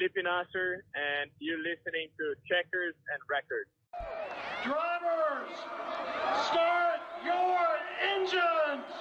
Felipe Nasr, and you're listening to Checkers and Wreckers. Drivers, start your engines!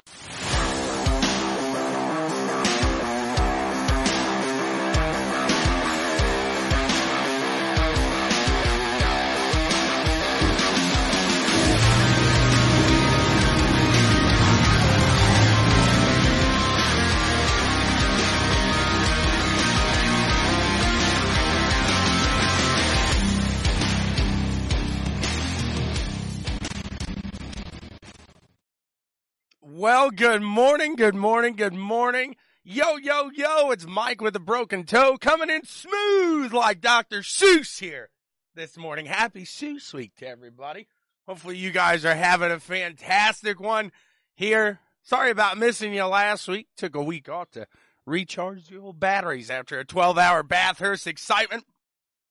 Well, good morning, good morning, good morning. Yo, yo, yo, it's Mike with a broken toe coming in smooth like Dr. Seuss here this morning. Happy Seuss week to everybody. Hopefully you guys are having a fantastic one here. Sorry about missing you last week. Took a week off to recharge the old batteries after a 12 hour Bathurst excitement.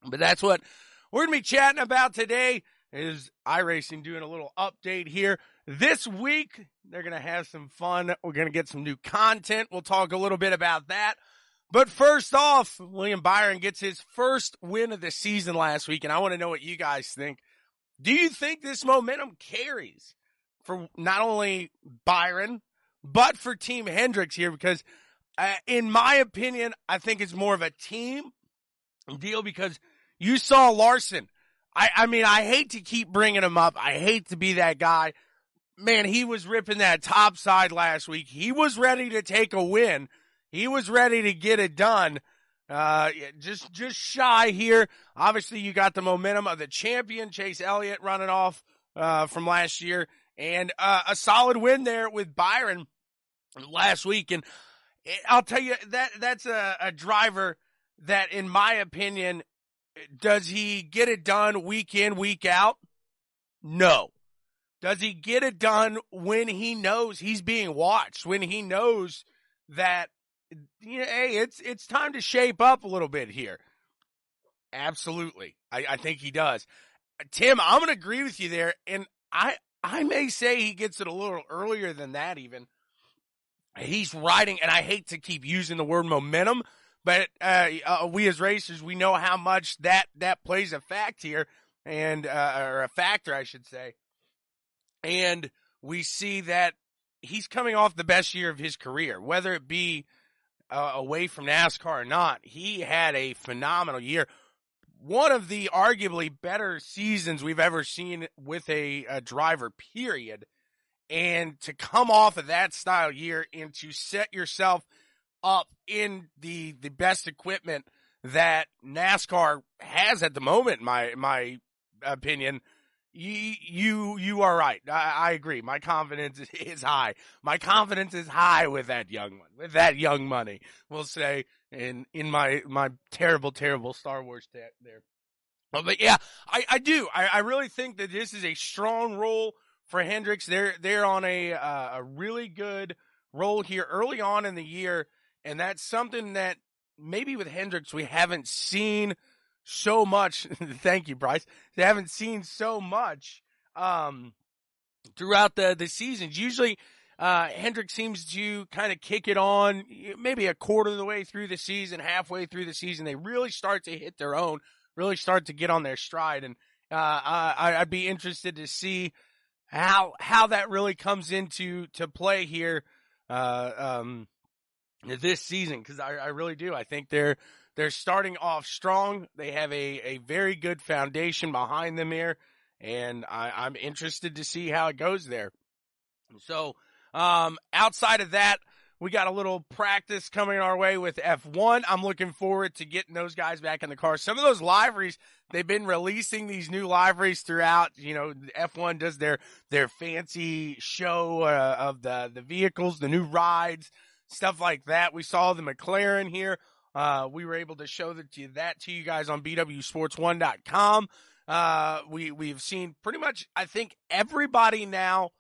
But that's what we're going to be chatting about today is iRacing doing a little update here. This week, they're going to have some fun. We're going to get some new content. We'll talk a little bit about that. But first off, William Byron gets his first win of the season last week, and I want to know what you guys think. Do you think this momentum carries for not only Byron, but for Team Hendricks here? Because, uh, in my opinion, I think it's more of a team deal because you saw Larson. I, I mean, I hate to keep bringing him up. I hate to be that guy man, he was ripping that top side last week. He was ready to take a win. He was ready to get it done. Uh, just, just shy here. Obviously, you got the momentum of the champion, Chase Elliott, running off, uh, from last year and, uh, a solid win there with Byron last week. And I'll tell you that, that's a, a driver that, in my opinion, does he get it done week in, week out? No. Does he get it done when he knows he's being watched? When he knows that, you know, hey, it's it's time to shape up a little bit here. Absolutely, I, I think he does. Tim, I'm going to agree with you there, and I I may say he gets it a little earlier than that. Even he's riding, and I hate to keep using the word momentum, but uh, uh, we as racers, we know how much that that plays a fact here, and uh, or a factor, I should say and we see that he's coming off the best year of his career, whether it be uh, away from NASCAR or not. He had a phenomenal year. One of the arguably better seasons we've ever seen with a, a driver, period. And to come off of that style year and to set yourself up in the, the best equipment that NASCAR has at the moment, my, my opinion, you you you are right. I, I, agree. My confidence is high. My confidence is high with that young one, with that young money. We'll say in in my my terrible terrible Star Wars there. But yeah, I I do. I I really think that this is a strong role for Hendricks. They're they're on a uh, a really good role here early on in the year, and that's something that maybe with Hendricks we haven't seen so much. thank you, Bryce. They haven't seen so much um, throughout the the seasons. Usually, uh, Hendrick seems to kind of kick it on maybe a quarter of the way through the season, halfway through the season. They really start to hit their own, really start to get on their stride, and uh, I, I'd be interested to see how how that really comes into to play here uh, um, this season because I, I really do. I think they're they're starting off strong. They have a, a very good foundation behind them here, and I, I'm interested to see how it goes there. So, um, outside of that, we got a little practice coming our way with F1. I'm looking forward to getting those guys back in the car. Some of those liveries, they've been releasing these new liveries throughout. You know, F1 does their, their fancy show uh, of the, the vehicles, the new rides, stuff like that. We saw the McLaren here. Uh, we were able to show that to, that to you guys on BWSports1.com. Uh, we, we've seen pretty much, I think everybody now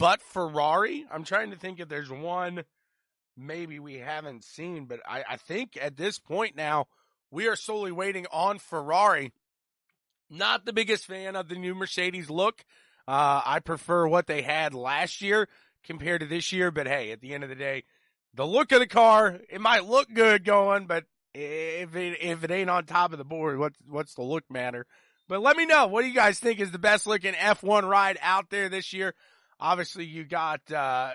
but Ferrari. I'm trying to think if there's one maybe we haven't seen, but I, I think at this point now, we are solely waiting on Ferrari. Not the biggest fan of the new Mercedes look. Uh, I prefer what they had last year compared to this year, but hey, at the end of the day, the look of the car, it might look good going, but If it if it ain't on top of the board, what's what's the look matter? But let me know what do you guys think is the best looking F1 ride out there this year. Obviously, you got uh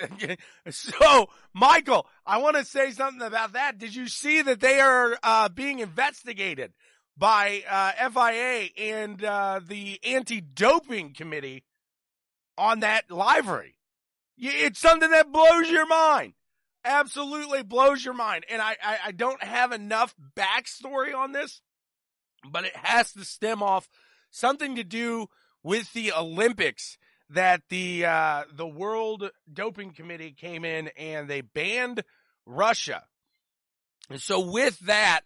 so Michael. I want to say something about that. Did you see that they are uh being investigated by uh FIA and uh the anti-doping committee on that livery? It's something that blows your mind. Absolutely blows your mind. And I, I, I don't have enough backstory on this, but it has to stem off something to do with the Olympics that the uh, the World Doping Committee came in and they banned Russia. And so with that,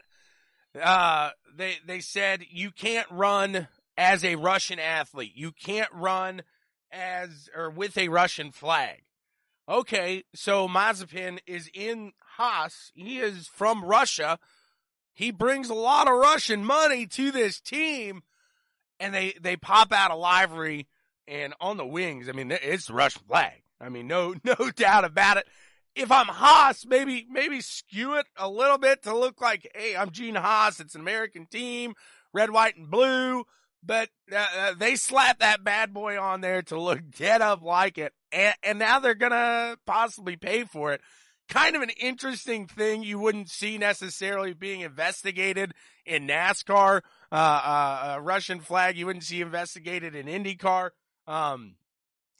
uh, they they said you can't run as a Russian athlete. You can't run as or with a Russian flag. Okay, so Mazepin is in Haas. He is from Russia. He brings a lot of Russian money to this team, and they they pop out a livery and on the wings. I mean, it's the Russian flag. I mean, no no doubt about it. If I'm Haas, maybe maybe skew it a little bit to look like, hey, I'm Gene Haas. It's an American team, red, white, and blue but uh, uh, they slapped that bad boy on there to look dead up like it, and, and now they're gonna possibly pay for it. Kind of an interesting thing you wouldn't see necessarily being investigated in NASCAR. Uh, uh, a Russian flag you wouldn't see investigated in IndyCar. Um,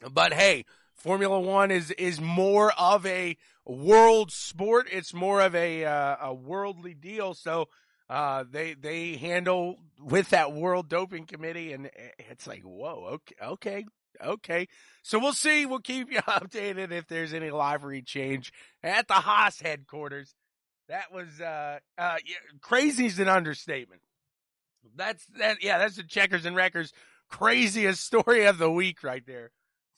but hey, Formula One is is more of a world sport. It's more of a uh, a worldly deal. So uh, they they handle with that World Doping Committee, and it's like, whoa, okay, okay, okay. So we'll see. We'll keep you updated if there's any livery change at the Haas headquarters. That was uh, uh, yeah, crazy is an understatement. That's that. Yeah, that's the checkers and wreckers craziest story of the week right there.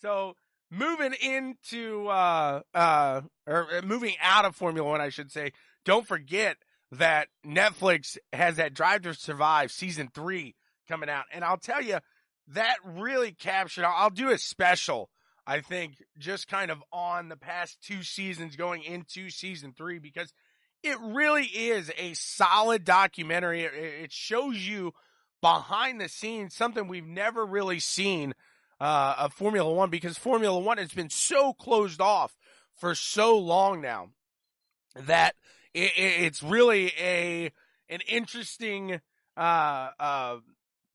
So moving into uh uh or moving out of Formula One, I should say. Don't forget that Netflix has that Drive to Survive season three coming out. And I'll tell you, that really captured, I'll do a special, I think, just kind of on the past two seasons going into season three because it really is a solid documentary. It shows you behind the scenes something we've never really seen uh, of Formula One because Formula One has been so closed off for so long now that it, it's really a an interesting uh, uh,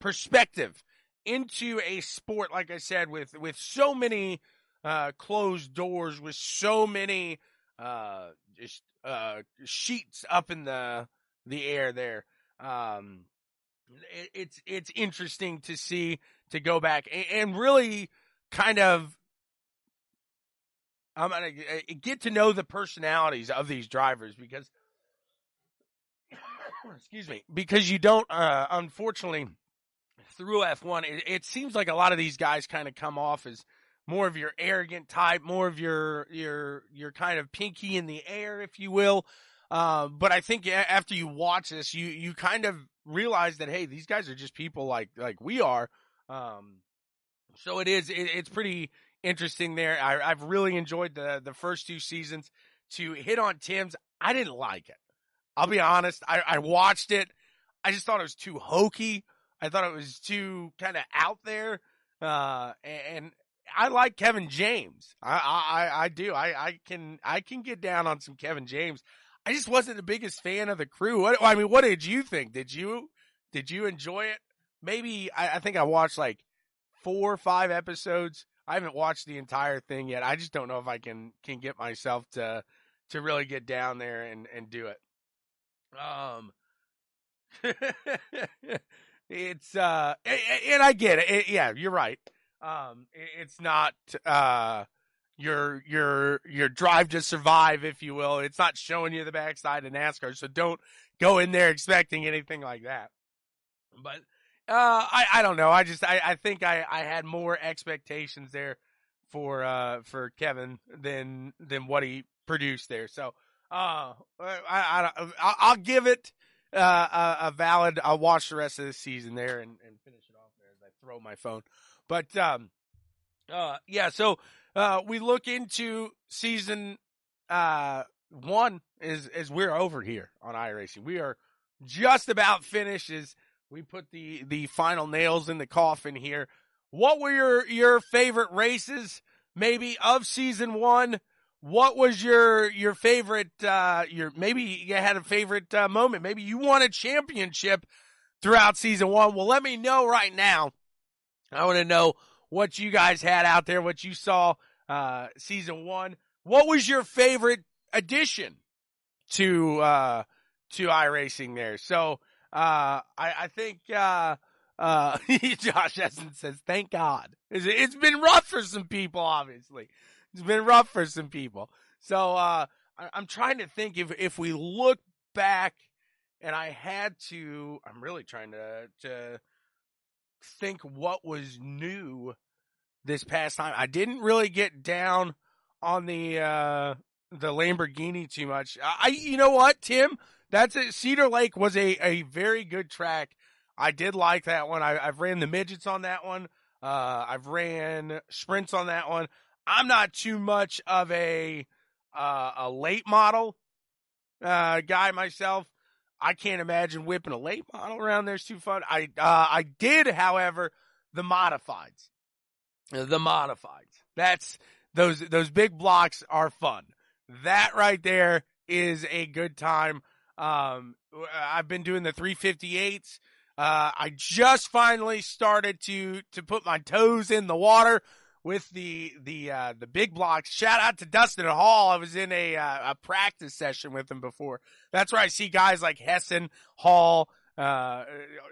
perspective into a sport, like I said, with with so many uh, closed doors, with so many uh, just uh, sheets up in the the air there. Um, it, it's it's interesting to see to go back and, and really kind of I'm gonna uh, get to know the personalities of these drivers because, excuse me, because you don't, uh, unfortunately, through F1, it, it, seems like a lot of these guys kind of come off as more of your arrogant type, more of your your your kind of pinky in the air, if you will. Uh, but I think after you watch this, you you kind of realize that hey, these guys are just people like like we are. Um, so it is. It, it's pretty interesting there. I, have really enjoyed the the first two seasons. To hit on Tim's, I didn't like it. I'll be honest. I, I watched it. I just thought it was too hokey. I thought it was too kind of out there. Uh, and I like Kevin James. I, I, I do. I, I can, I can get down on some Kevin James. I just wasn't the biggest fan of the crew. What, I mean, what did you think? Did you, did you enjoy it? Maybe, I, I think I watched like four or five episodes. I haven't watched the entire thing yet. I just don't know if I can can get myself to to really get down there and and do it. Um, it's uh, and I get it. yeah, you're right. Um, it's not uh your your your drive to survive, if you will. It's not showing you the backside of NASCAR, so don't go in there expecting anything like that. But uh, I, I don't know. I just, I, I think I, I had more expectations there for, uh, for Kevin than, than what he produced there. So, uh, I, I, I'll give it, uh, a, a valid, I'll watch the rest of the season there and, and finish it off there as I throw my phone. But, um, uh, yeah, so, uh, we look into season, uh, one is is we're over here on iRacing. We are just about finished as we put the the final nails in the coffin here. What were your your favorite races maybe of season 1? What was your your favorite uh your maybe you had a favorite uh, moment. Maybe you won a championship throughout season 1. Well, let me know right now. I want to know what you guys had out there, what you saw uh season 1. What was your favorite addition to uh to iRacing there. So I, I think uh uh Josh Essen says, thank God. It's, it's been rough for some people, obviously. It's been rough for some people. So uh I, I'm trying to think if if we look back and I had to I'm really trying to to think what was new this past time. I didn't really get down on the uh the Lamborghini too much. I, you know what, Tim? That's it. Cedar Lake was a, a very good track. I did like that one. I, I've ran the midgets on that one. Uh, I've ran sprints on that one. I'm not too much of a, uh, a late model, uh, guy myself. I can't imagine whipping a late model around there's too fun. I, uh, I did, however, the modifieds, the modifieds. That's, those, those big blocks are fun that right there is a good time. Um, I've been doing the 358s. Uh, I just finally started to, to put my toes in the water with the, the, uh, the big blocks. Shout out to Dustin Hall. I was in a, uh, a practice session with him before. That's where I see guys like Hessen, Hall, uh,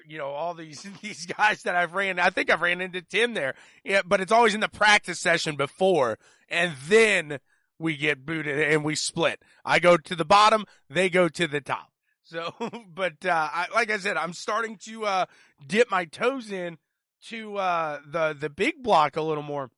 you know, all these, these guys that I've ran. I think I've ran into Tim there. Yeah, but it's always in the practice session before. And then, we get booted and we split. I go to the bottom, they go to the top. So, but, uh, I, like I said, I'm starting to, uh, dip my toes in to, uh, the, the big block a little more.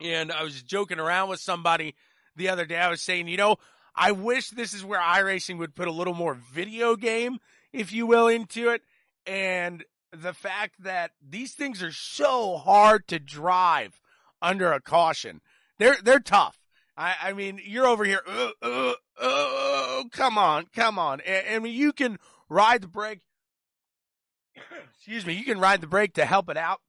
And I was joking around with somebody the other day. I was saying, you know, I wish this is where iRacing would put a little more video game, if you will, into it. And the fact that these things are so hard to drive under a caution. They're, they're tough. I, I mean, you're over here. Uh, uh, uh, come on, come on. I, I mean, you can ride the brake. Excuse me. You can ride the brake to help it out,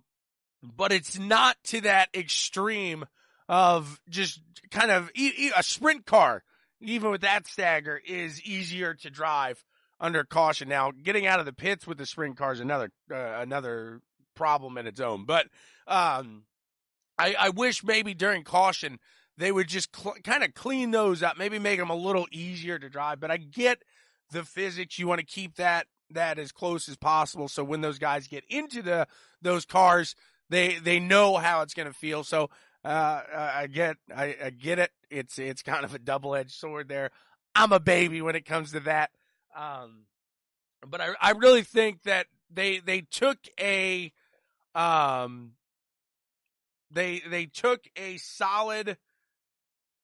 but it's not to that extreme of just kind of a sprint car. Even with that stagger is easier to drive under caution. Now, getting out of the pits with the sprint car is another uh, another problem in its own. But um, I, I wish maybe during caution they would just cl- kind of clean those up, maybe make them a little easier to drive. But I get the physics. You want to keep that that as close as possible. So when those guys get into the those cars, they they know how it's going to feel. So uh, I get I, I, get it. It's it's kind of a double edged sword there. I'm a baby when it comes to that. Um, but I I really think that they they took a um they they took a solid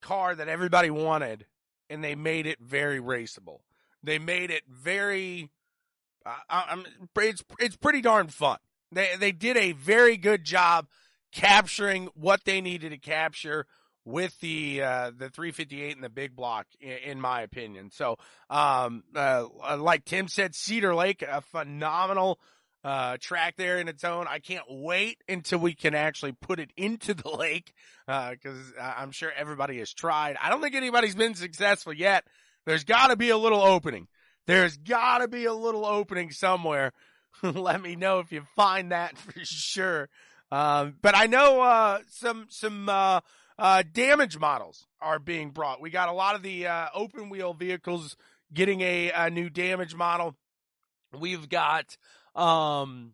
car that everybody wanted and they made it very raceable. They made it very, uh, it's, it's pretty darn fun. They, they did a very good job capturing what they needed to capture with the uh, the 358 and the big block, in, in my opinion. So, um, uh, like Tim said, Cedar Lake, a phenomenal uh, track there in its own. I can't wait until we can actually put it into the lake, uh, cause I'm sure everybody has tried. I don't think anybody's been successful yet. There's gotta be a little opening. There's gotta be a little opening somewhere. Let me know if you find that for sure. Um, but I know, uh, some, some, uh, uh, damage models are being brought. We got a lot of the, uh, open wheel vehicles getting a, a new damage model. We've got, um,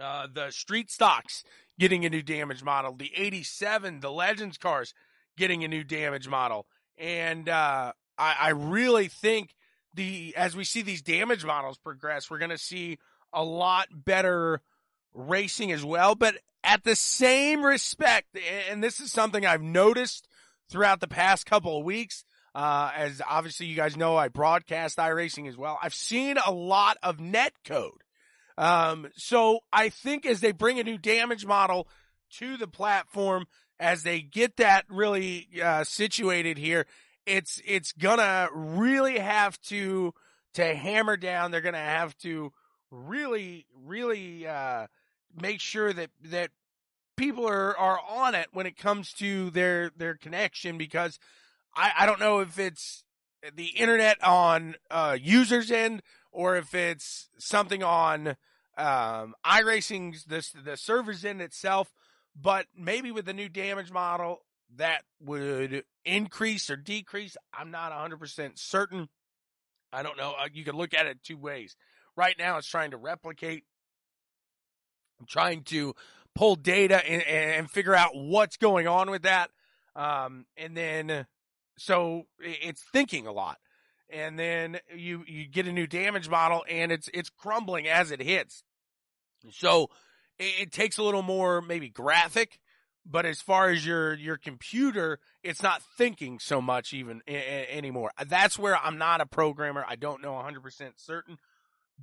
uh, the street stocks getting a new damage model, the 87, the Legends cars getting a new damage model. And, uh, I, I really think the, as we see these damage models progress, we're going to see a lot better racing as well. But at the same respect, and this is something I've noticed throughout the past couple of weeks, uh, as obviously you guys know, I broadcast iRacing as well. I've seen a lot of net code. Um, so I think as they bring a new damage model to the platform, as they get that really, uh, situated here, it's it's gonna really have to to hammer down. They're gonna have to really really uh, make sure that that people are are on it when it comes to their their connection because I I don't know if it's the internet on uh, users end or if it's something on um, iRacing's the the servers end itself. But maybe with the new damage model, that would increase or decrease. I'm not 100% certain. I don't know. Uh, you can look at it two ways. Right now, it's trying to replicate, I'm trying to pull data and, and figure out what's going on with that. Um, and then, so it's thinking a lot. And then you, you get a new damage model and it's, it's crumbling as it hits. So it, it takes a little more maybe graphic but as far as your your computer it's not thinking so much even a- a- anymore that's where i'm not a programmer i don't know 100% certain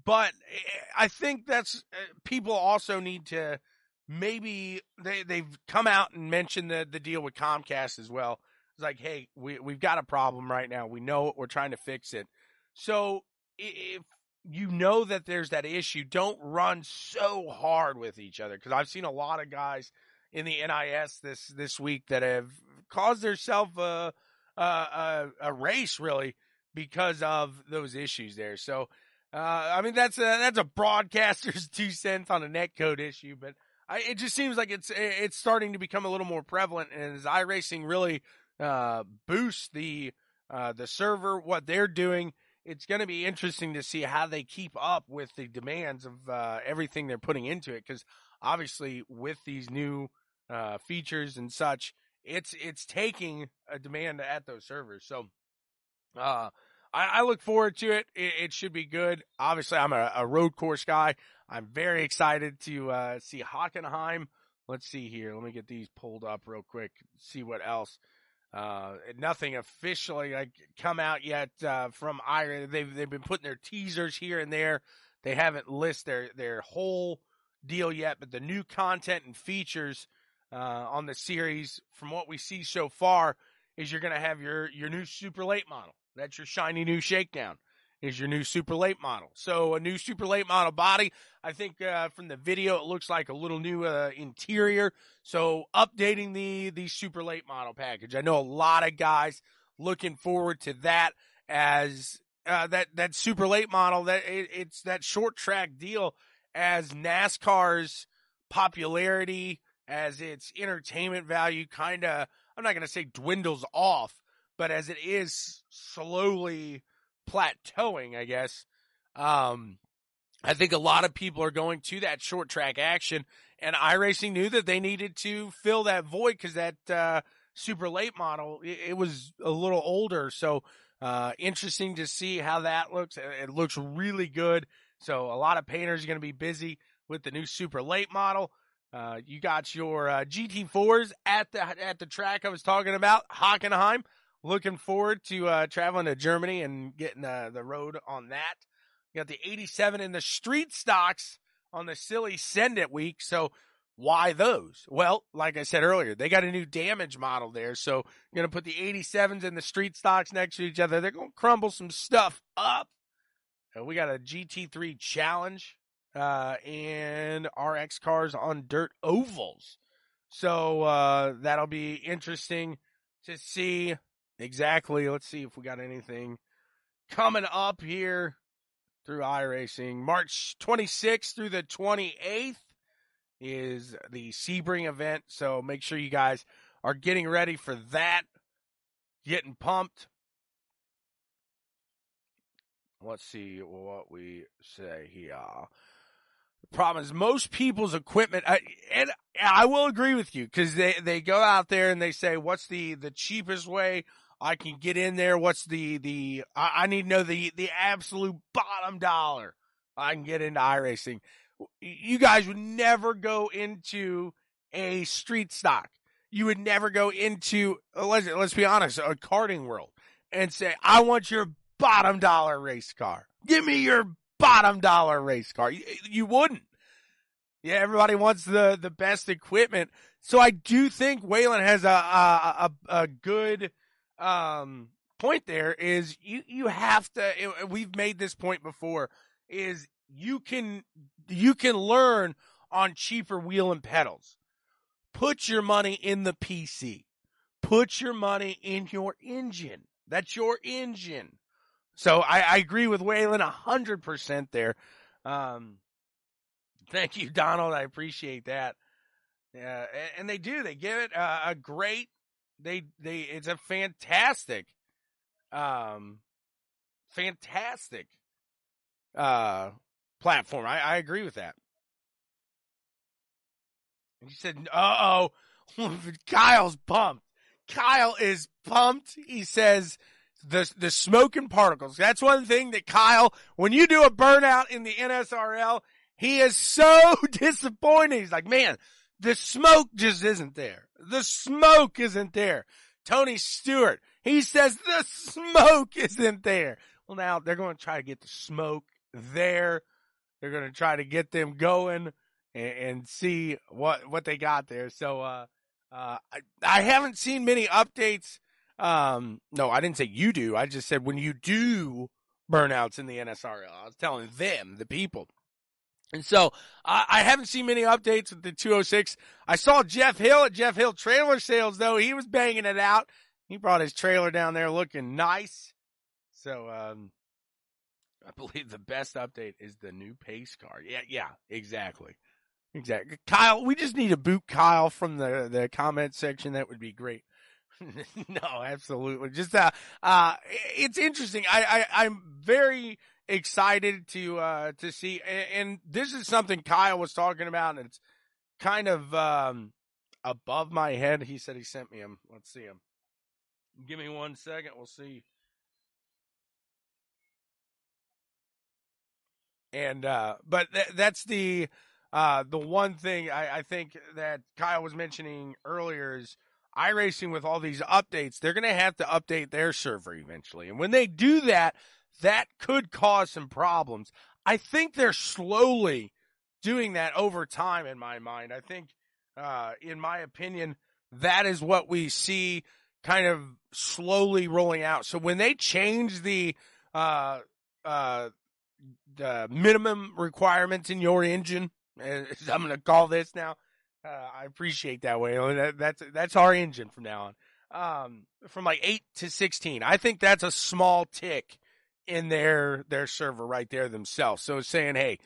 but eh, i think that's uh, people also need to maybe they they've come out and mentioned the the deal with comcast as well it's like hey we we've got a problem right now. We know it. We're trying to fix it. So if you know that there's that issue don't run so hard with each other because i've seen a lot of guys in the NIS this this week that have caused themselves a, a a race really because of those issues there. So, uh, I mean that's a that's a broadcaster's two cents on a net code issue, but I, it just seems like it's it's starting to become a little more prevalent, and as iRacing really uh, boosts the uh, the server, what they're doing. It's going to be interesting to see how they keep up with the demands of uh, everything they're putting into it. Because obviously, with these new uh, features and such, it's it's taking a demand at those servers. So, uh, I, I look forward to it. it. it. should be good. Obviously, I'm a, a road course guy. I'm very excited to uh, see Hockenheim. Let's see here. Let me get these pulled up real quick. See what else. Uh, nothing officially like come out yet uh, from Iron. They've they've been putting their teasers here and there. They haven't list their their whole deal yet, but the new content and features uh, on the series, from what we see so far, is you're going to have your your new super late model. That's your shiny new shakedown. Is your new super late model. So a new super late model body. I think uh, from the video it looks like a little new uh, interior. So updating the the super late model package. I know a lot of guys looking forward to that as uh, that that super late model. That it, it's that short track deal as NASCAR's popularity as its entertainment value kind of, I'm not going to say dwindles off, but as it is slowly plateauing, I guess, um, I think a lot of people are going to that short track action, and iRacing knew that they needed to fill that void because that uh, super late model it, it, was a little older. So uh, interesting to see how that looks. It looks really good. So a lot of painters are going to be busy with the new super late model. Uh, you got your uh, GT4s at the at the track I was talking about, Hockenheim. Looking forward to uh, traveling to Germany and getting uh, the road on that. You got the 87 in the street stocks on the silly Send It week. So why those? Well, like I said earlier, they got a new damage model there. So you're going to put the 87s and the street stocks next to each other. They're going to crumble some stuff up. Uh, we got a GT3 challenge uh, and RX cars on dirt ovals. So uh, that'll be interesting to see exactly. Let's see if we got anything coming up here through iRacing. March 26th through the 28th is the Sebring event. So make sure you guys are getting ready for that, getting pumped. Let's see what we say here The problem is most people's equipment, I, and I will agree with you because they, they go out there and they say, what's the, the cheapest way I can get in there? What's the, the, I, I need to know the, the absolute bottom dollar I can get into iRacing. You guys would never go into a street stock. You would never go into, uh, let's, let's be honest, a karting world and say, I want your bottom dollar race car. Give me your bottom dollar race car. You, you wouldn't. Yeah, everybody wants the, the best equipment. So I do think Whelen has a, a, a, a good, um, point there is you you have to. We've made this point before. Is you can you can learn on cheaper wheel and pedals. Put your money in the PC. Put your money in your engine. That's your engine. So I, I agree with Waylon a hundred percent there. Um, thank you, Donald. I appreciate that. Yeah, and they do. They give it a, a great. They they. It's a fantastic, um, fantastic, uh, platform. I, I agree with that. And he said, "Uh oh, Kyle's pumped. Kyle is pumped." He says, "the the smoke and particles." That's one thing that Kyle, when you do a burnout in the NSRL, he is so disappointed. He's like, "Man, the smoke just isn't there. The smoke isn't there." Tony Stewart, he says the smoke isn't there. Well, now they're going to try to get the smoke there. They're going to try to get them going and, and, see what what they got there. So uh, uh, I, I haven't seen many updates. Um, no, I didn't say you do. I just said when you do burnouts in the NSRL, I was telling them, the people. And so I, I haven't seen many updates with the 206. I saw Jeff Hill at Jeff Hill Trailer Sales though. He was banging it out. He brought his trailer down there looking nice. So, um, I believe the best update is the new pace car. Yeah, yeah, exactly. Exactly. Kyle, we just need to boot Kyle from the, the comment section. That would be great. no, absolutely. Just, uh, uh, it's interesting. I, I, I'm very excited to, uh, to see, and, and this is something Kyle was talking about and it's kind of, um, above my head. He said he sent me him. Let's see him. Give me one second. We'll see. And uh, but th- that's the uh, the one thing I, I think that Kyle was mentioning earlier is iRacing with all these updates, they're going to have to update their server eventually. And when they do that, that could cause some problems. I think they're slowly doing that over time in my mind. I think, uh, in my opinion, that is what we see kind of slowly rolling out. So when they change the, uh, uh, the minimum requirements in your engine. I'm going to call this now. Uh, I appreciate that way. That, that's that's our engine from now on. Um, from like eight to sixteen, I think that's a small tick in their their server right there themselves. So it's saying, hey,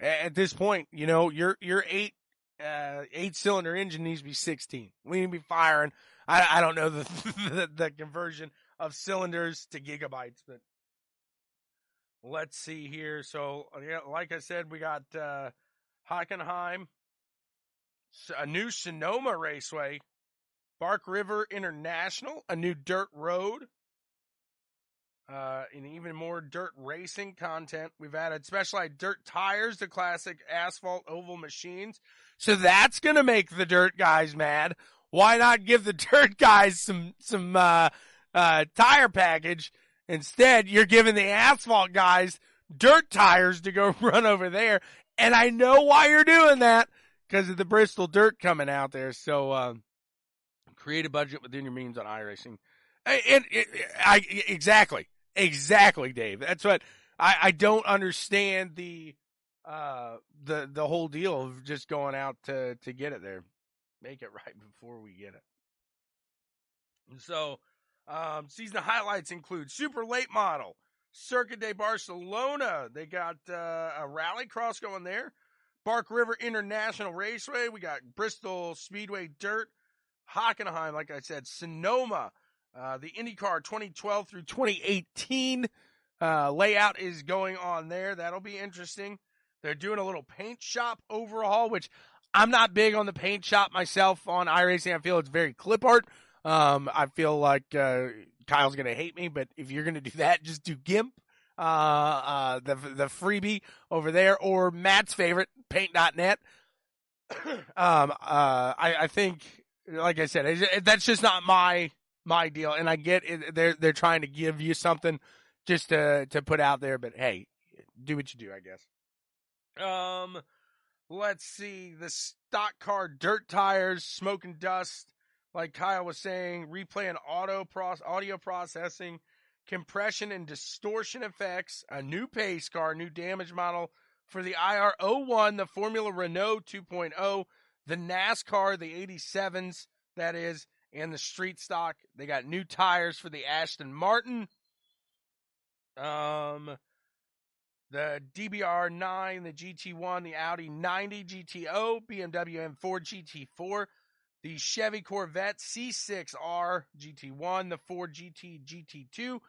at this point, you know, your your eight uh, eight cylinder engine needs to be sixteen. We need to be firing. I I don't know the the, the conversion of cylinders to gigabytes, but let's see here. So, yeah, like I said, we got uh, Hockenheim, a new Sonoma Raceway, Bark River International, a new dirt road, uh, and even more dirt racing content. We've added specialized dirt tires to classic asphalt oval machines. So that's going to make the dirt guys mad. Why not give the dirt guys some, some, uh, uh, tire package Instead, you're giving the asphalt guys dirt tires to go run over there. And I know why you're doing that because of the Bristol dirt coming out there. So, um, create a budget within your means on iRacing. It, I, exactly, exactly, Dave. That's what I, I don't understand the, uh, the, the whole deal of just going out to, to get it there. Make it right before we get it. so, um, season highlights include super late model, Circuit de Barcelona. They got uh, a rally cross going there. Bark River International Raceway. We got Bristol Speedway Dirt, Hockenheim, like I said, Sonoma. Uh, the IndyCar 2012 through 2018 uh, layout is going on there. That'll be interesting. They're doing a little paint shop overhaul, which I'm not big on the paint shop myself on iRacing. I feel it's very clip art. Um, I feel like uh, Kyle's gonna hate me, but if you're gonna do that, just do GIMP, uh, uh, the the freebie over there, or Matt's favorite, Paint.net. um, uh, I, I think, like I said, that's just not my my deal, and I get it, they're they're trying to give you something just to to put out there, but hey, do what you do, I guess. Um, let's see the stock car dirt tires, smoke and dust like Kyle was saying, replay and auto process, audio processing, compression and distortion effects, a new pace car, new damage model for the IR01, the Formula Renault 2.0, the NASCAR, the 87s, that is, and the street stock. They got new tires for the Aston Martin. Um, the DBR9, the GT1, the Audi 90 GTO, BMW M4 GT4, the Chevy Corvette C6R GT1, the Ford GT GT2,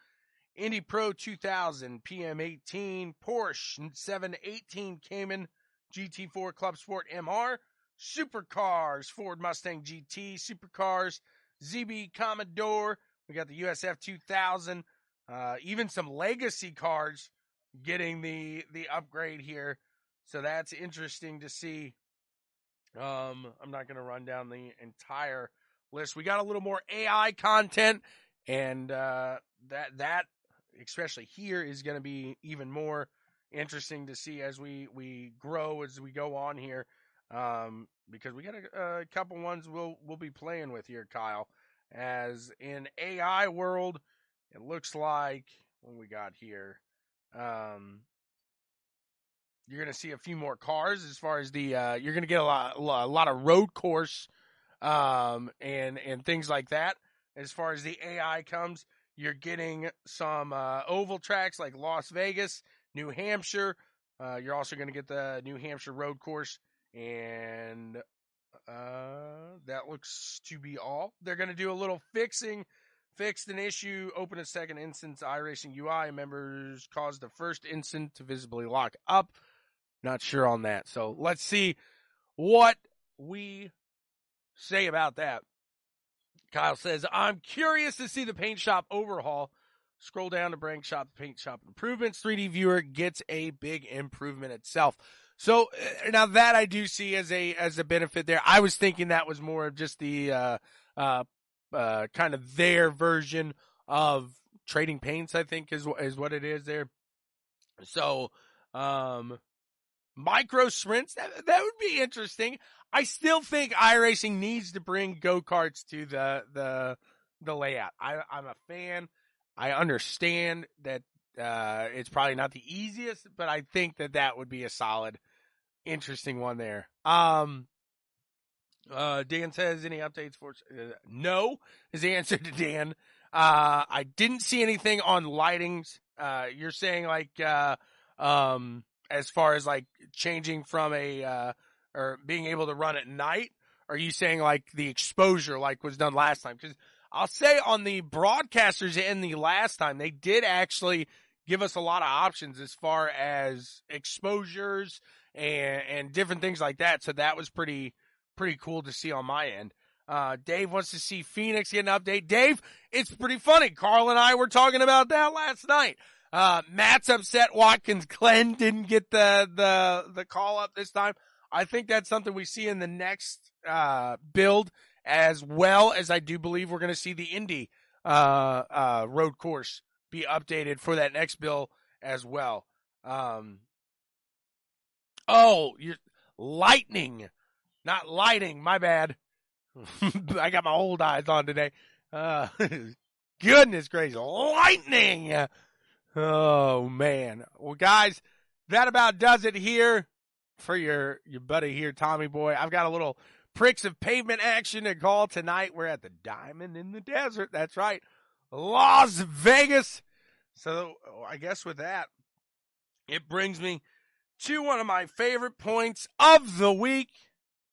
Indy Pro 2000 PM18, Porsche 718 Cayman GT4 Club Sport MR, Supercars, Ford Mustang GT, Supercars, ZB Commodore, we got the USF 2000, uh, even some legacy cars getting the the upgrade here. So that's interesting to see. Um, I'm not going to run down the entire list. We got a little more AI content, and uh, that that especially here is going to be even more interesting to see as we we grow as we go on here. Um, because we got a, a couple ones we'll we'll be playing with here, Kyle. As in AI world, it looks like what we got here. Um, you're to see a few more cars as far as the uh, you're to get a lot a lot of road course um, and and things like that as far as the AI comes you're getting some uh, oval tracks like Las Vegas New Hampshire uh, you're also going to get the New Hampshire road course and uh, that looks to be all they're going to do a little fixing fixed an issue, open a second instance iRacing UI. Members caused the first instance to visibly lock up. Not sure on that. So let's see what we say about that. Kyle says, I'm curious to see the paint shop overhaul. Scroll down to Brand Shop Paint Shop Improvements. 3D Viewer gets a big improvement itself. So uh, now that I do see as a as a benefit there, I was thinking that was more of just the uh, uh, uh, kind of their version of trading paints. I think is is what it is there. So, um, micro sprints that that would be interesting. I still think iRacing needs to bring go karts to the the the layout. I, I'm a fan. I understand that uh, it's probably not the easiest, but I think that that would be a solid, interesting one there. Um, uh, Dan says, any updates for, uh, no, is the answer to Dan. Uh, I didn't see anything on lightings. Uh, you're saying like, uh, um, as far as like changing from a, uh, or being able to run at night? Are you saying like the exposure like was done last time? Cause I'll say on the broadcasters in the last time, they did actually give us a lot of options as far as exposures and, and different things like that. So that was pretty, pretty cool to see on my end. Uh, Dave wants to see Phoenix get an update. Dave, it's pretty funny. Carl and I were talking about that last night. Uh, Matt's upset Watkins Glen didn't get the, the, the call up this time. I think that's something we see in the next, uh, build as well as I do believe we're going to see the Indy, uh, uh, road course be updated for that next bill as well. Um, oh, you're lightning not lighting. My bad. I got my old eyes on today. Uh, goodness gracious, lightning. Oh man. Well, guys, that about does it here for your, your buddy here, Tommy boy. I've got a little pricks of pavement action to call tonight. We're at the Diamond in the Desert. That's right. Las Vegas. So I guess with that, it brings me to one of my favorite points of the week.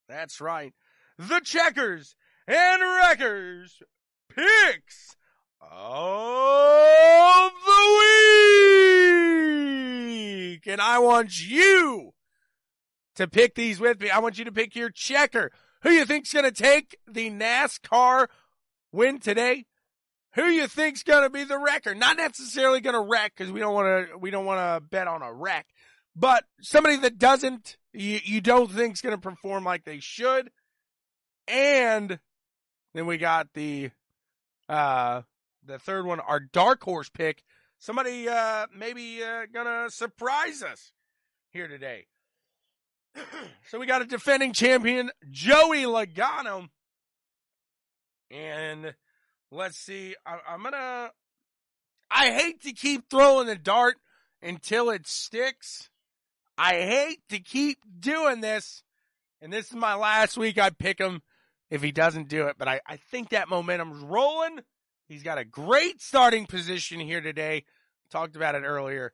That's right. The Checkers and Wreckers picks of the week. And I want you to pick these with me. I want you to pick your checker. Who you think's going to take the NASCAR win today? Who you think's going to be the wrecker? Not necessarily going to wreck because we don't want to, we don't want to bet on a wreck, but somebody that doesn't you, you don't think is going to perform like they should. And then we got the, uh, the third one, our dark horse pick. Somebody, uh, maybe, uh, gonna surprise us here today. so we got a defending champion, Joey Logano. And let's see, I, I'm gonna, I hate to keep throwing the dart until it sticks. I hate to keep doing this. And this is my last week. I pick him if he doesn't do it, but I, I think that momentum's rolling. He's got a great starting position here today. Talked about it earlier.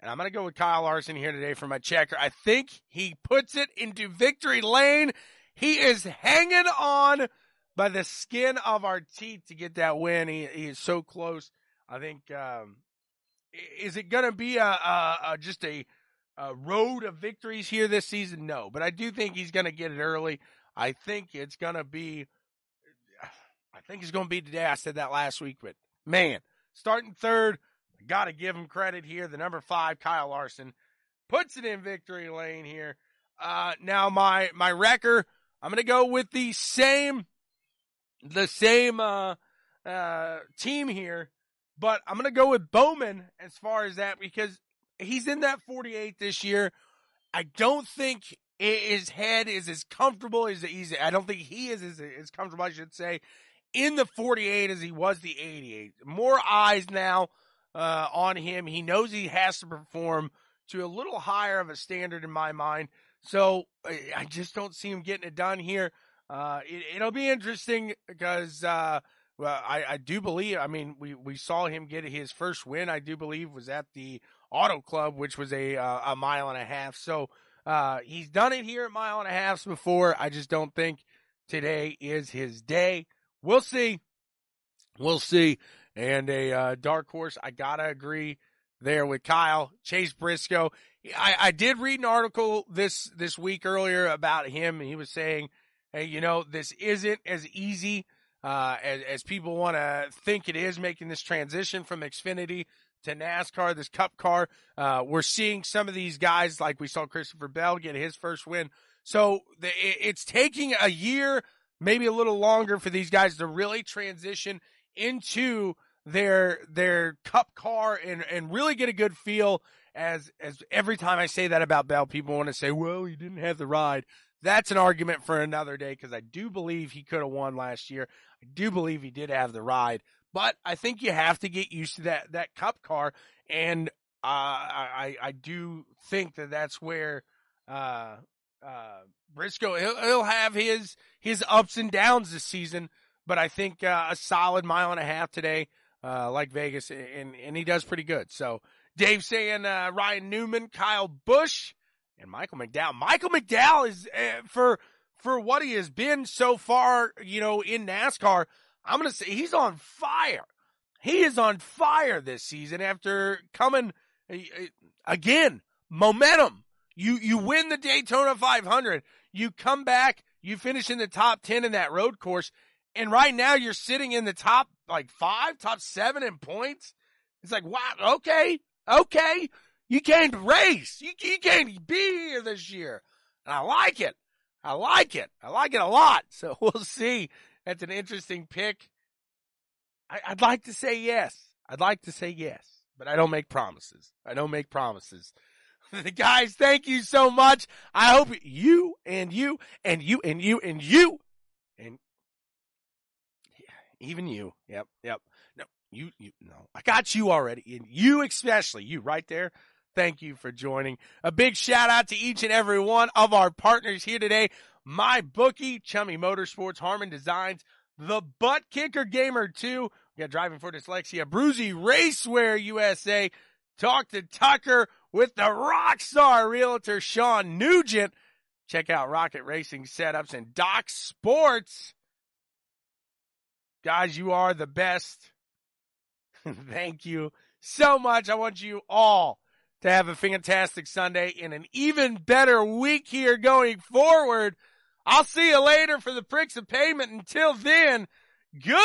And I'm going to go with Kyle Larson here today for my checker. I think he puts it into victory lane. He is hanging on by the skin of our teeth to get that win. He, he is so close. I think, um, is it going to be a, a, a just a, a, road of victories here this season? No, but I do think he's going to get it early. I think it's going to be, I think it's going to be today. I said that last week, but man, starting third, I got to give him credit here. The number five, Kyle Larson, puts it in victory lane here. Uh, now my, my wrecker, I'm going to go with the same, the same, uh, uh, team here but I'm going to go with Bowman as far as that because he's in that 48 this year. I don't think his head is as comfortable as he's, I don't think he is as, as comfortable, I should say, in the 48 as he was the 88. More eyes now, uh, on him. He knows he has to perform to a little higher of a standard in my mind. So I just don't see him getting it done here. Uh, it, will be interesting because, uh, well, I, I do believe, I mean, we, we saw him get his first win, I do believe, was at the Auto Club, which was a, uh, a mile and a half. So, uh, he's done it here at mile and a half before. I just don't think today is his day. We'll see. We'll see. And a, uh, dark horse, I gotta agree there with Kyle Chase Briscoe. I, I did read an article this, this week earlier about him. He was saying, Hey, you know, this isn't as easy uh, as, as people want to think it is making this transition from Xfinity to NASCAR, this Cup car. Uh, we're seeing some of these guys, like we saw Christopher Bell get his first win. So the, it's taking a year, maybe a little longer, for these guys to really transition into their their Cup car and and really get a good feel. As as every time I say that about Bell, people want to say, "Well, he didn't have the ride." That's an argument for another day because I do believe he could have won last year. I do believe he did have the ride, but I think you have to get used to that that Cup car, and uh, I I do think that that's where uh, uh, Briscoe he'll, he'll, have his his ups and downs this season, but I think uh, a solid mile and a half today, uh, like Vegas, and and he does pretty good. So Dave saying uh, Ryan Newman, Kyle Busch and Michael McDowell. Michael McDowell is uh, for for what he has been so far, you know, in NASCAR. I'm going to say he's on fire. He is on fire this season after coming uh, again momentum. You you win the Daytona 500. You come back. You finish in the top ten in that road course, and right now you're sitting in the top like five, top seven in points. It's like wow, okay, okay. You can't race. You, you can't be here this year. And I like it. I like it. I like it a lot. So we'll see. That's an interesting pick. I, I'd like to say yes. I'd like to say yes, but I don't make promises. I don't make promises. Guys, thank you so much. I hope you and you and you and you and you and even you. Yep, yep. No, you, you, no. I got you already. And you especially, you right there. Thank you for joining. A big shout out to each and every one of our partners here today. My bookie, Chummy Motorsports, Harmon Designs, the ButtKicker Gamer 2. We got Driving for Dyslexia, Bruzy Racewear USA. Talk to Tucker with the Rockstar Realtor Sean Nugent. Check out Rocket Racing Setups and Doc Sports. Guys, you are the best. Thank you so much. I want you all to have a fantastic Sunday and an even better week here going forward. I'll see you later for the pricks of pavement. Until then, good.